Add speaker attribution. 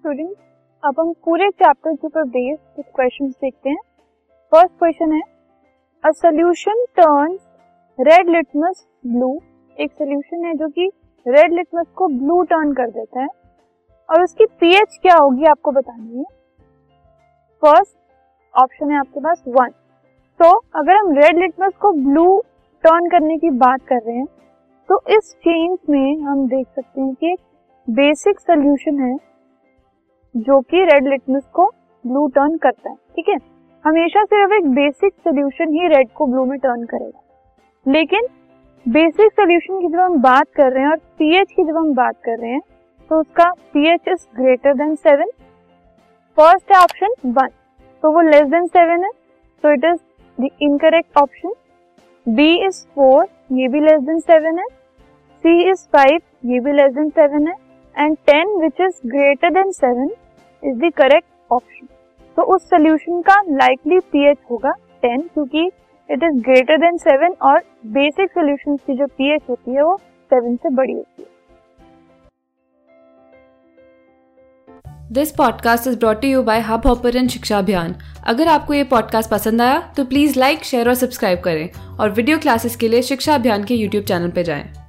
Speaker 1: Student अब हम पूरे चैप्टर के ऊपर बेस्ड कुछ क्वेश्चंस देखते हैं। फ़र्स्ट क्वेश्चन है a solution turns red litmus blue एक सोल्यूशन है जो कि रेड लिटमस को ब्लू टर्न कर देता है। और उसकी पीएच क्या होगी आपको बतानी है। फ़र्स्ट ऑप्शन है आपके पास वन तो अगर हम रेड लिटमस को ब्लू टर्न करने की बात कर रहे हैं तो इस चेंज में हम देख सकते हैं कि बेसिक सोल्यूशन है जो कि रेड लिटमस को ब्लू टर्न करता है, ठीक है? हमेशा सिर्फ़ एक बेसिक सोल्यूशन ही रेड को ब्लू में टर्न करेगा। लेकिन बेसिक सोल्यूशन की जब हम बात कर रहे हैं और पीएच की जब हम बात कर रहे हैं तो उसका pH is greater than seven first है ऑप्शन वन तो वो लेस देन सेवन है तो it is the incorrect option B is four ये भी लेस देन सेवन है। सी इज़ फाइव ये भी लेस देन सेवन है। And ten which is greater than seven is the correct option तो उस सोल्यूशन का लाइकली पीएच होगा टेन क्योंकि it is greater than seven और बेसिक सोल्यूशन की जो पीएच होती है वो सेवन से बड़ी होती है।
Speaker 2: This podcast is brought you by Hubhopper Shiksha Abhiyan अगर आपको ये पॉडकास्ट पसंद आया तो प्लीज़ लाइक शेयर और सब्सक्राइब करें और वीडियो क्लासेस के लिए शिक्षा अभियान के यूट्यूब चैनल पर जाएँ।